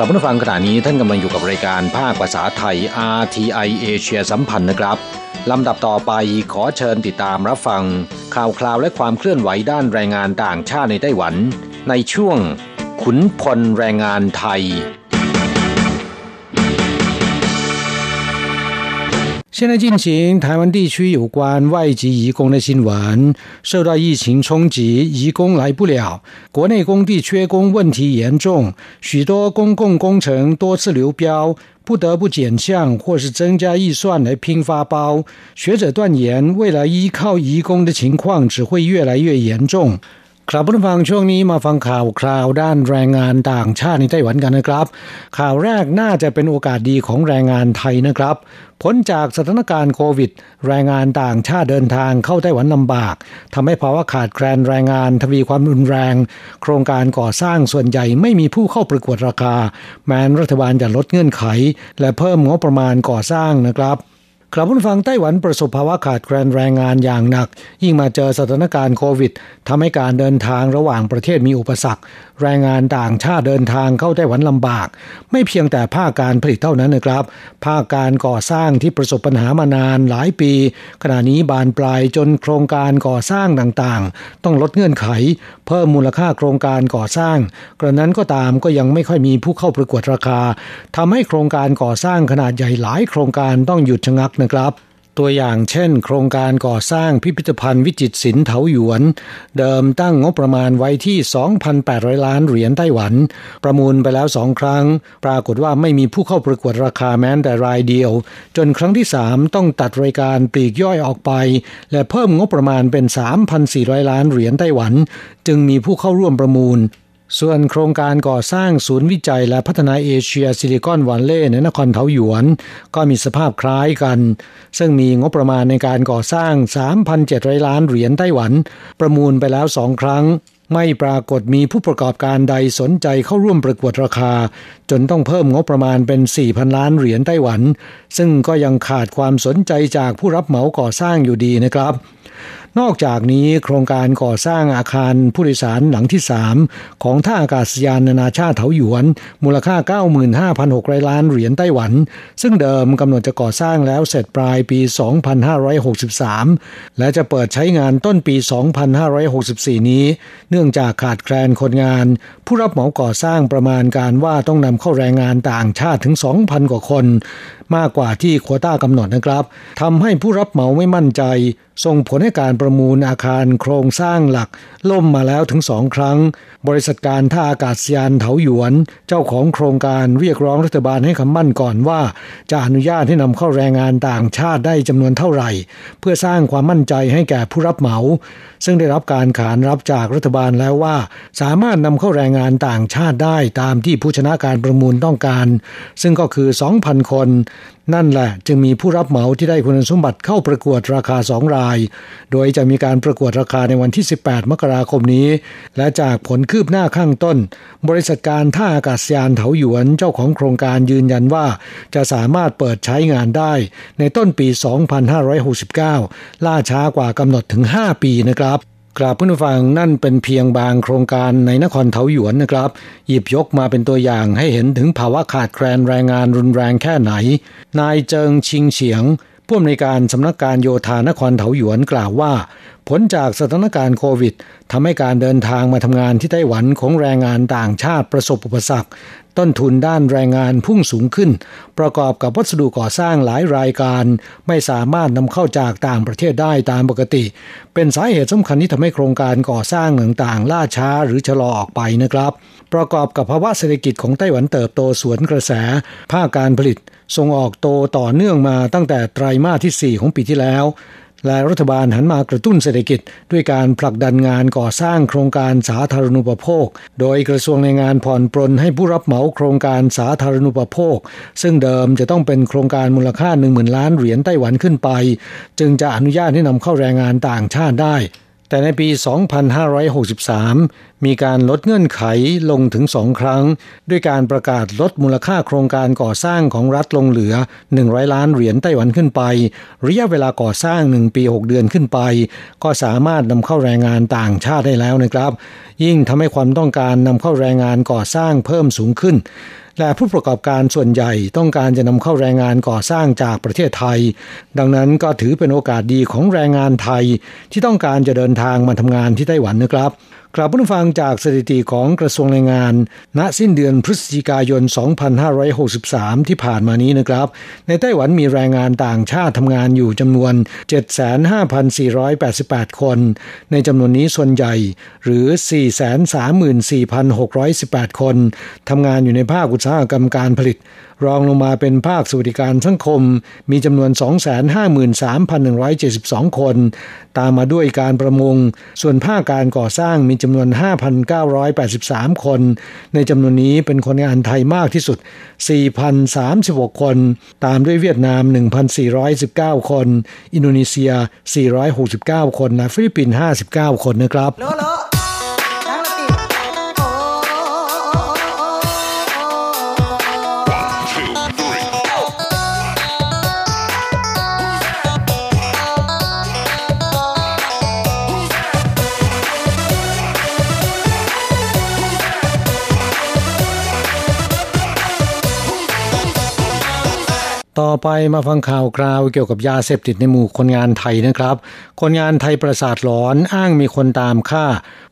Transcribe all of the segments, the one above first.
กลับมาฟังขณะนี้ท่านกำลังอยู่กับรายการภาคภาษาไทย RTI เอเชียสัมพันธ์นะครับลำดับต่อไปขอเชิญติดตามรับฟัง ข่าวคราวและความเคลื่อนไหวด้านแรงงานต่างชาติในไต้หวัน ในช่วงขุนพลแรงงานไทย 现在进行台湾地区有关外籍移工的新闻。受到疫情冲击，移工来不了，国内工地缺工问题严重，许多公共工程多次流标，不得不减项或是增加预算来拼发包。学者断言，未来依靠移工的情况只会越来越严重。 ครับผู้ฟังช่วงนี้มาฟังข่าวคราวด้านแรงงานต่างชาติในไต้หวันกันนะครับ ข่าวแรกน่าจะเป็นโอกาสดีของแรงงานไทยนะครับผลจากสถานการณ์โควิด แรงงานต่างชาติเดินทางเข้าไต้หวันลำบากทำให้ภาวะขาดแคลนแรงงานทวีความรุนแรง โครงการก่อสร้างส่วนใหญ่ไม่มีผู้เข้าประกวดราคา แม้รัฐบาลจะลดเงื่อนไข และเพิ่มงบประมาณก่อสร้างนะครับ ครับผู้ฟังไต้หวันประสบภาวะขาดแคลนแรงงานอย่างหนัก ยิ่งมาเจอสถานการณ์โควิดทำให้การเดินทางระหว่างประเทศมีอุปสรรค แรงงานต่างชาติเดินทางเข้าไต้หวันลำบาก ไม่เพียงแต่ภาคการผลิตเท่านั้นนะครับ ภาคการก่อสร้างที่ประสบปัญหามานานหลายปี ขณะนี้บานปลายจนโครงการก่อสร้างต่างๆ ต้องลดเงื่อนไข เพิ่มมูลค่าโครงการก่อสร้าง กระนั้นก็ตามก็ยังไม่ค่อยมีผู้เข้าประกวดราคาทำให้โครงการก่อสร้างขนาดใหญ่หลายโครงการต้องหยุดชะงักนะครับ ตัวอย่างเช่น โครงการก่อสร้างพิพิธภัณฑ์วิจิตรศิลป์เถาหยวน เดิมตั้งงบประมาณไว้ที่ 2,800 ล้านเหรียญไต้หวัน ประมูลไปแล้วสองครั้ง ปรากฏว่าไม่มีผู้เข้าประกวดราคาแม้แต่รายเดียว จนครั้งที่ 3 ต้องตัดรายการปลีกย่อยออกไป และเพิ่มงบประมาณเป็น 3,400 ล้านเหรียญไต้หวัน จึงมีผู้เข้าร่วมประมูล ส่วนโครงการก่อสร้างศูนย์วิจัยและพัฒนาเอเชียซิลิคอนวันเล่ในนครเทาหยวน ก็มีสภาพคล้ายกัน ซึ่งมีงบประมาณในการก่อสร้าง 3,700 ล้านเหรียญไต้หวัน ประมูลไปแล้วสองครั้ง ไม่ปรากฏมีผู้ประกอบการใดสนใจเข้าร่วมประกวดราคา จนต้องเพิ่มงบประมาณเป็น 4,000 ล้านเหรียญไต้หวัน ซึ่งก็ยังขาดความสนใจจากผู้รับเหมาก่อสร้างอยู่ดีนะครับ นอกจากนี้โครงการก่อสร้างอาคารผู้โดยสารหลังที่ 3 ของท่าอากาศยานนานาชาติเถาหยวน มูลค่า 95,600 ล้านเหรียญไต้หวัน ซึ่งเดิมกำหนดจะก่อสร้างแล้วเสร็จปลายปี 2563 และจะเปิดใช้งานต้นปี 2564 นี้ เนื่องจากขาดแคลนคนงาน ผู้รับเหมาก่อสร้างประมาณการว่าต้องนำเข้าแรงงานต่างชาติถึง 2,000 กว่าคน มากกว่าที่โควต้ากำหนดนะครับทำให้ผู้รับเหมาไม่มั่นใจ ส่งผลให้การประมูลอาคารโครงสร้างหลัก ล่มมาแล้วถึงสองครั้ง บริษัทการท่าอากาศยานเถาหยวน เจ้าของโครงการเรียกร้องรัฐบาลให้คำมั่นก่อนว่า จะอนุญาตให้นำเข้าแรงงานต่างชาติได้จำนวนเท่าไหร่ เพื่อสร้างความมั่นใจให้แก่ผู้รับเหมา ซึ่งได้รับการขานรับจากรัฐบาลแล้วว่า สามารถนำเข้าแรงงานต่างชาติได้ตามที่ผู้ชนะการประมูลต้องการ ซึ่งก็คือ 2,000 คน นั่นแหละจึงมีผู้รับเหมาที่ได้คุณสมบัติเข้าประกวดราคาสองรายโดยจะมีการประกวดราคาในวันที่ 18 มกราคมนี้ และจากผลคืบหน้าข้างต้น บริษัทการท่าอากาศยานเถาหยวนเจ้าของโครงการยืนยันว่า จะสามารถเปิดใช้งานได้ ในต้นปี 2569 ล่าช้ากว่ากำหนดถึง 5 ปีนะครับกราบผู้ฟังนั่นเป็นเพียงบางโครงการในนครเทาหยวนนะครับ หยิบยกมาเป็นตัวอย่างให้เห็นถึงภาวะขาดแคลนแรงงานรุนแรงแค่ไหน นายเจิงชิงเฉียง ผู้อำนวยการสำนักการโยธานครเถาหยวนกล่าวว่า ผลจากสถานการณ์โควิดทำให้การเดินทางมาทำงานที่ไต้หวันของแรงงานต่างชาติประสบอุปสรรค ต้นทุนด้านแรงงานพุ่งสูงขึ้น ประกอบกับวัสดุก่อสร้างหลายรายการ ไม่สามารถนำเข้าจากต่างประเทศได้ตามปกติ เป็นสาเหตุสำคัญที่ทำให้โครงการก่อสร้างต่างๆ ล่าช้าหรือชะลอออกไปนะครับ ประกอบกับภาวะเศรษฐกิจของไต้หวันเติบโตสวนกระแส ภาคการผลิตส่งออกโตต่อเนื่องมาตั้งแต่ไตรมาสที่ 4 ของปีที่แล้ว และรัฐบาลหันมากระตุ้นเศรษฐกิจ ด้วยการผลักดันงานก่อสร้างโครงการสาธารณูปโภค โดยกระทรวงแรงงานผ่อนปรนให้ผู้รับเหมาโครงการสาธารณูปโภค ซึ่งเดิมจะต้องเป็นโครงการมูลค่า1 0,000 ล้านเหรียญไต้หวันขึ้นไป จึงจะอนุญาตให้นำเข้าแรงงานต่างชาติได้ แต่ในปี 2563 มีการลดเงื่อนไขลงถึงสองครั้ง ด้วยการประกาศลดมูลค่าโครงการก่อสร้างของรัฐลงเหลือ 100 ล้านเหรียญไต้หวันขึ้นไป ระยะเวลาก่อสร้าง 1 ปี 6 เดือนขึ้นไป ก็สามารถนำเข้าแรงงานต่างชาติได้แล้วนะครับ ยิ่งทำให้ความต้องการนำเข้าแรงงานก่อสร้างเพิ่มสูงขึ้น และผู้ประกอบการส่วนใหญ่ต้องการจะนำเข้าแรงงานก่อสร้างจากประเทศไทย ดังนั้นก็ถือเป็นโอกาสดีของแรงงานไทยที่ต้องการจะเดินทางมาทำงานที่ไต้หวันนะครับ กลับผู้ฟังจากสถิติของกระทรวงแรงงาน ณสิ้นเดือนพฤศจิกายน 2563 ที่ผ่านมานี้นะครับ ในไต้หวันมีแรงงานต่างชาติทำงานอยู่จำนวน 75,488 คน ในจำนวนนี้ส่วนใหญ่หรือ 434,618 คนทำงานอยู่ในภาคอุตสาหกรรมการผลิต รองลงมาเป็นภาคสวัสดิการสังคมมีจำนวน 253,172 คน ตามมาด้วยการประมง ส่วนภาคการก่อสร้างมีจำนวน 5,983 คน ในจำนวนนี้เป็นคนงานไทยมากที่สุด 4,036 คน ตามด้วยเวียดนาม 1,419 คน อินโดนีเซีย 469 คนและฟิลิปปินส์ 59 คนนะครับ ต่อไปมาฟังข่าวคราวเกี่ยวกับยาเสพติดในหมู่คนงานไทยนะครับ คนงานไทยประสาทหลอนอ้างมีคนตามฆ่า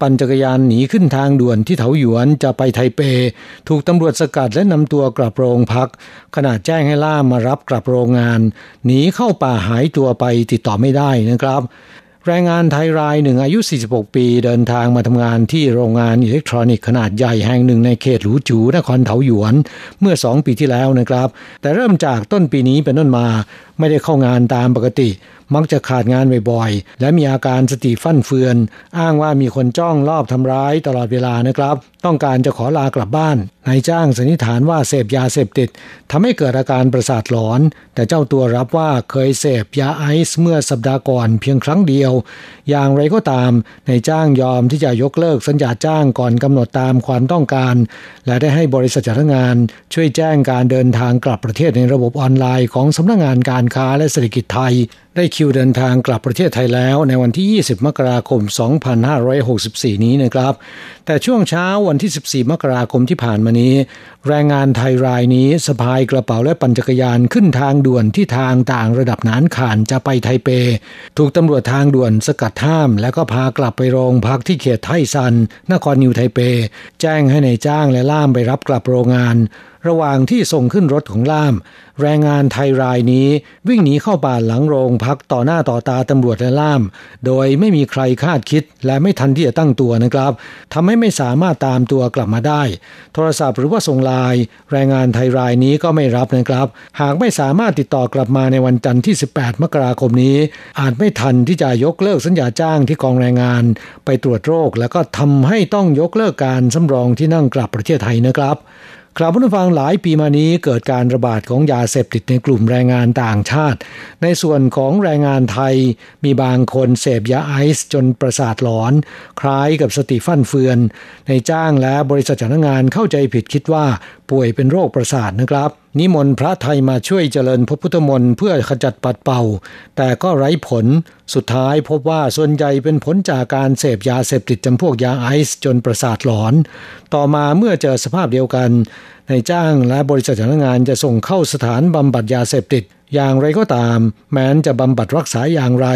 ปั่นจักรยานหนีขึ้นทางด่วนที่เถาหยวนจะไปไทเป ถูกตำรวจสกัดและนำตัวกลับโรงพัก ขณะแจ้งให้ล่ามารับกลับโรงงาน หนีเข้าป่าหายตัวไปติดต่อไม่ได้นะครับ แรงงานไทยรายหนึ่งอายุ 46 ปี เดินทางมาทำงานที่โรงงานอิเล็กทรอนิกส์ขนาดใหญ่แห่งหนึ่งในเขตหลูจูนครเถาหยวน เมื่อสองปีที่แล้วนะครับ แต่เริ่มจากต้นปีนี้เป็นต้นมา ไม่ได้เข้างานตามปกติ มักจะขาดงานบ่อยๆ และมีอาการสติฟั่นเฟือน อ้างว่ามีคนจ้องลอบทำร้ายตลอดเวลานะครับ ต้องการจะขอลากลับบ้านนายจ้างสันนิษฐานว่าเสพยาเสพติดทำให้เกิดอาการประสาทหลอน แต่เจ้าตัวรับว่าเคยเสพยาไอซ์เมื่อสัปดาห์ก่อนเพียงครั้งเดียว อย่างไรก็ตามนายจ้างยอมที่จะยกเลิกสัญญาจ้างก่อนกำหนดตามความต้องการ และได้ให้บริษัทจ้างงาน ช่วยแจ้งการเดินทางกลับประเทศในระบบออนไลน์ของสำนักงงานการค้าและเศรษฐกิจไทย ได้คิวเดินทางกลับประเทศไทยแล้วในวันที่ 20 มกราคม 2564 นี้นะครับ แต่ช่วงเช้าวันที่ 14 มกราคมที่ผ่านมานี้ แรงงานไทยรายนี้สะพายกระเป๋าและปั่นจักรยานขึ้นทางด่วนที่ทางต่างระดับนานขานจะไปไทเป ถูกตำรวจทางด่วนสกัดห้าม แล้วก็พากลับไปโรงพักที่เขตไทซัน นครนิวไทเป แจ้งให้ในายจ้างและล่ามไปรับกลับโรงงาน ระหว่างที่ส่งขึ้นรถของล่าม แรงงานไทยรายนี้วิ่งหนีเข้าป่าหลังโรงพักต่อหน้าต่อตาตำรวจและล่าม โดยไม่มีใครคาดคิดและไม่ทันที่จะตั้งตัวนะครับทำให้ไม่สามารถตามตัวกลับมาได้ โทรศัพท์หรือว่าส่งไลน์แรงงานไทยรายนี้ก็ไม่รับนะครับ หากไม่สามารถติดต่อกลับมาในวันจันทร์ที่ 18 มกราคมนี้ อาจไม่ทันที่จะยกเลิกสัญญาจ้างที่กองแรงงาน ไปตรวจโรค แล้วก็ทำให้ต้องยกเลิกการสำรองที่นั่งกลับประเทศไทยนะครับ ครับผู้ฟังหลายปีมานี้เกิดการระบาดของยาเสพติดในกลุ่มแรงงานต่างชาติ ในส่วนของแรงงานไทย มีบางคนเสพยาไอซ์จนประสาทหลอน คล้ายกับสติฟั่นเฟือน ในจ้างและบริษัทจ้างงานเข้าใจผิดคิดว่า ป่วยเป็นโรคประสาทนะครับ นิมนต์พระไทยมาช่วยเจริญพระพุทธมนต์เพื่อขจัดปัดเป่า แต่ก็ไร้ผลสุดท้ายพบว่าส่วนใหญ่เป็นผลจากการเสพยาเสพติดจำพวกยาไอซ์จนประสาทหลอน ต่อมาเมื่อเจอสภาพเดียวกันนายจ้างและบริษัทจ้างงานจะส่งเข้าสถานบำบัดยาเสพติด อย่างไรก็ตาม แม้นจะบำบัดรักษาอย่างไร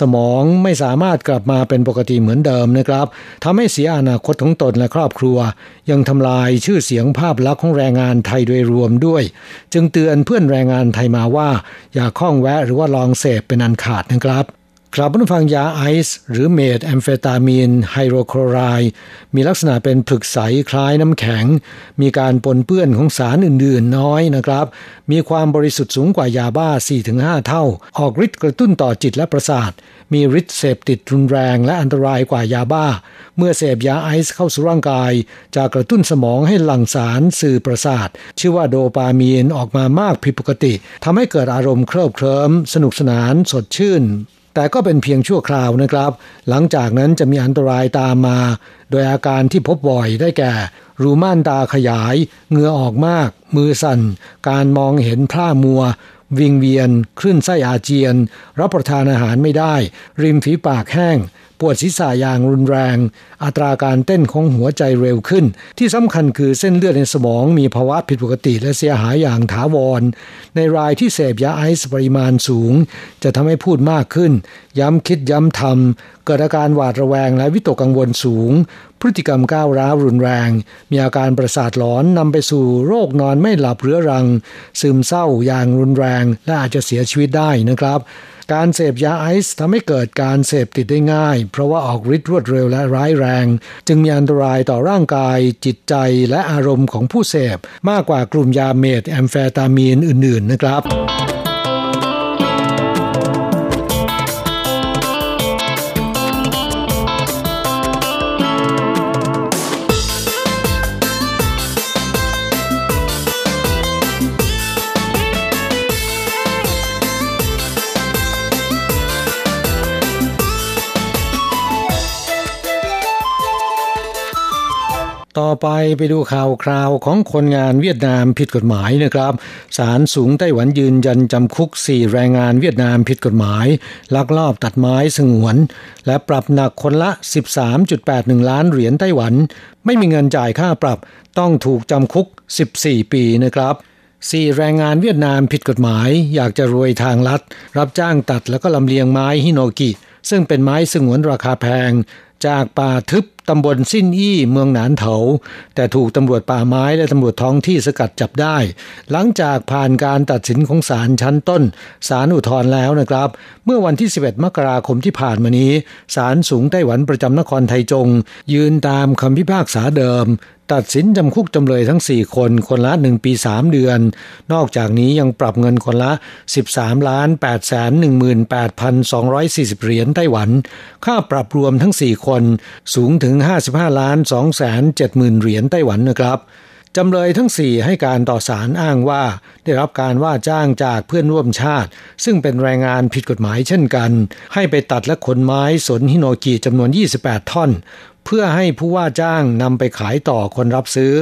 สมองไม่สามารถกลับมาเป็นปกติเหมือนเดิมนะครับทำให้เสียอนาคตของตนและครอบครัว ยังทำลายชื่อเสียงภาพลักษณ์ของแรงงานไทยโดยรวมด้วย จึงเตือนเพื่อนแรงงานไทยมาว่า อย่าข้องแวะหรือว่าลองเสพเป็นอันขาดนะครับ ครับผู้ฟังยาไอซ์หรือเมทแอมเฟตามีนไฮโดรคลอไรด์มีลักษณะเป็นผึกใสคล้ายน้ำแข็ง มีการปนเปื้อนของสารอื่นๆน้อยนะครับ มีความบริสุทธิ์สูงกว่ายาบ้า 4-5 เท่า ออกฤทธิ์กระตุ้นต่อจิตและประสาท มีฤทธิ์เสพติดรุนแรงและอันตรายกว่ายาบ้า เมื่อเสพยาไอซ์เข้าสู่ร่างกาย จะกระตุ้นสมองให้หลั่งสารสื่อประสาท ชื่อว่าโดปามีนออกมามากผิดปกติทำให้เกิดอารมณ์เคลิบเคลิ้มสนุกสนานสดชื่น แต่ก็เป็นเพียงชั่วคราวนะครับ หลังจากนั้นจะมีอันตรายตามมา โดยอาการที่พบบ่อยได้แก่ รูม่านตาขยาย เหงื่อออกมาก มือสั่น การมองเห็นพร่ามัว วิงเวียน คลื่นไส้อาเจียน รับประทานอาหารไม่ได้ ริมฝีปากแห้ง ปวดศีรษะอย่างรุนแรง อัตราการเต้นของหัวใจเร็วขึ้น ที่สำคัญคือเส้นเลือดในสมองมีภาวะผิดปกติและเสียหายอย่างถาวร ในรายที่เสพยาไอซ์ปริมาณสูง จะทำให้พูดมากขึ้น ย้ำคิดย้ำทำเกิดอาการหวาดระแวงและวิตกกังวลสูง พฤติกรรมก้าวร้าวรุนแรง มีอาการประสาทหลอนนำไปสู่โรคนอนไม่หลับเรื้อรัง ซึมเศร้าอย่างรุนแรง และอาจจะเสียชีวิตได้นะครับ การเสพยาไอซ์ทำให้เกิดการเสพติดได้ง่าย เพราะว่าออกฤทธิ์รวดเร็วและร้ายแรง จึงมีอันตรายต่อร่างกาย จิตใจและอารมณ์ของผู้เสพ มากกว่ากลุ่มยาเมทแอมเฟตามีนอื่น ๆ นะครับ อไปไปดูข่าวคราวของคนงานเวียดนามผิดกฎหมายนะครับศาลสูงไต้หวันยืนยันจำคุก 4 แรงงานเวียดนามผิดกฎหมาย ลักลอบตัดไม้สงวน และปรับหนักคนละ 13.81 ล้านเหรียญไต้หวัน ไม่มีเงินจ่ายค่าปรับต้องถูกจำคุก 14 ปีนะครับสี่แรงงานเวียดนามผิดกฎหมาย อยากจะรวยทางลัด รับจ้างตัดแล้วก็ลำเลียงไม้ฮิโนกิ ซึ่งเป็นไม้สงวนราคาแพง จากป่าทึบตำบลสิ้นอี้เมืองหนานเถา แต่ถูกตำรวจป่าไม้และตำรวจท้องที่สกัดจับได้ หลังจากผ่านการตัดสินของศาลชั้นต้นศาลอุทธรณ์แล้วนะครับ เมื่อวันที่ 11 มกราคมที่ผ่านมานี้ศาลสูงไต้หวันประจำนครไทจง ยืนตามคำพิพากษาเดิมตัดสินจำคุกจำเลยทั้ง 4 คน คนละ 1 ปี 3 เดือน นอกจากนี้ยังปรับเงินคนละ 13ล้าน8แสน18,240 เหรียญไต้หวัน ค่าปรับรวมทั้ง 4 คนสูงถึง 55ล้าน2แสน70,000 เหรียญไต้หวันนะครับ จำเลยทั้งสี่ให้การต่อสารอ้างว่า ได้รับการว่าจ้างจากเพื่อนร่วมชาติ ซึ่งเป็นแรงงานผิดกฎหมายเช่นกัน ให้ไปตัดและขนไม้สนฮิโนกิจำนวน 28 ท่อน เพื่อให้ผู้ว่าจ้างนำไปขายต่อคนรับซื้อ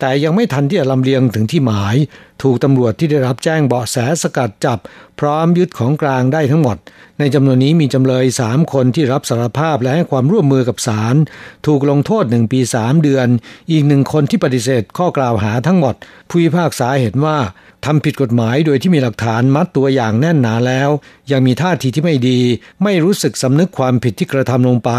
แต่ยังไม่ทันที่จะลำเลียงถึงที่หมายถูกตำรวจที่ได้รับแจ้งเบาะแสสกัดจับ พร้อมยึดของกลางได้ทั้งหมด ในจำนวนนี้มีจำเลยสามคนที่รับสารภาพและให้ความร่วมมือกับศาลถูกลงโทษหนึ่งปีสามเดือน อีกหนึ่งคนที่ปฏิเสธข้อกล่าวหาทั้งหมด ผู้พิพากษาเห็นว่าทำผิดกฎหมายโดยที่มีหลักฐานมัดตัวอย่างแน่นหนาแล้ว ยังมีท่าทีที่ไม่ดี ไม่รู้สึกสำนึกความผิดที่กระทำลงไป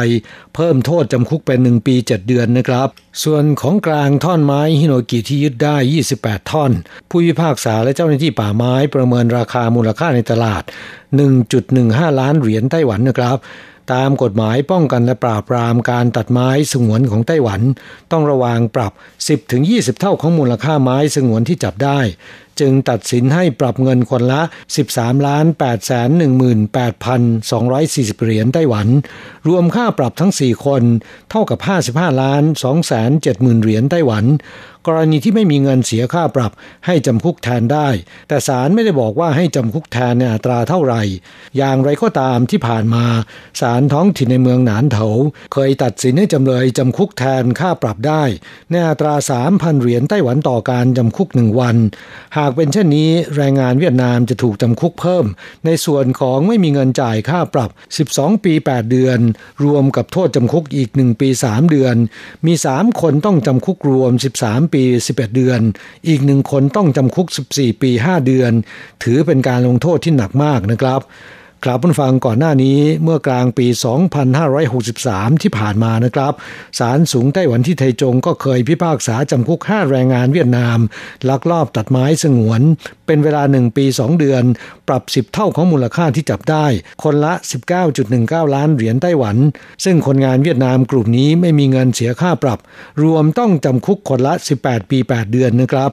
เพิ่มโทษจำคุกเป็นหนึ่งปีเจ็ดเดือนนะครับ ส่วนของกลางท่อนไม้ฮิโนกิที่ยึดได้ 28 ท่อน ผู้พิพากษาและเจ้าหน้าที่ป่าไม้ประเมินราคามูลค่าในตลาด 1.15 ล้านเหรียญไต้หวันนะครับ ตามกฎหมายป้องกันและปราบปรามการตัดไม้สงวนของไต้หวัน ต้องระวางปรับ 10-20 เท่าของมูลค่าไม้สงวนที่จับได้ จึงตัดสินให้ปรับเงินคนละ 13ล้าน8แสน18,240 เหรียญไต้หวัน รวมค่าปรับทั้ง 4 คน เท่ากับ 55ล้าน2แสน70,000เหรียญไต้หวัน กรณีที่ไม่มีเงินเสียค่าปรับให้จำคุกแทนได้ แต่ศาลไม่ได้บอกว่าให้จำคุกแทนในอัตราเท่าไหร่ อย่างไรก็ตามที่ผ่านมาศาลท้องถิ่นในเมืองหนานเถาเคยตัดสินให้จำเลยจำคุกแทนค่าปรับได้ ในอัตรา 3,000 เหรียญไต้หวันต่อการจำคุกหนึ่งวันหากากเป็นเช่นนี้แรงงานเวียดนามจะถูกจำคุกเพิ่ม ในส่วนของไม่มีเงินจ่ายค่าปรับ 12 ปี 8 เดือน รวมกับโทษจำคุกอีก 1 ปี 3 เดือน มี 3 คนต้องจำคุกรวม 13 ปี 11 เดือน อีกหนึ่งคนต้องจำคุก 14 ปี 5 เดือน ถือเป็นการลงโทษที่หนักมากนะครับ กล่าวผู้ฟังก่อนหน้านี้เมื่อกลางปี 2563 ที่ผ่านมานะครับศาลสูงไต้หวันที่ไทจงก็เคยพิพากษาจำคุก 5 แรงงานเวียดนาม ลักลอบตัดไม้สงวน เป็นเวลา 1 ปี 2 เดือน ปรับ 10 เท่าของมูลค่าที่จับได้ คนละ 19.19 ล้านเหรียญไต้หวัน ซึ่งคนงานเวียดนามกลุ่มนี้ไม่มีเงินเสียค่าปรับ รวมต้องจำคุกคนละ 18 ปี 8 เดือนนะครับ